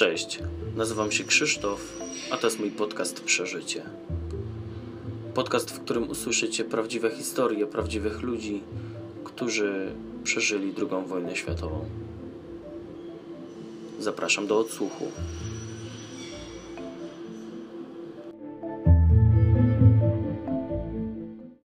Cześć, nazywam się Krzysztof, a to jest mój podcast Przeżycie. Podcast, w którym usłyszycie prawdziwe historie prawdziwych ludzi, którzy przeżyli II wojnę światową. Zapraszam do odsłuchu.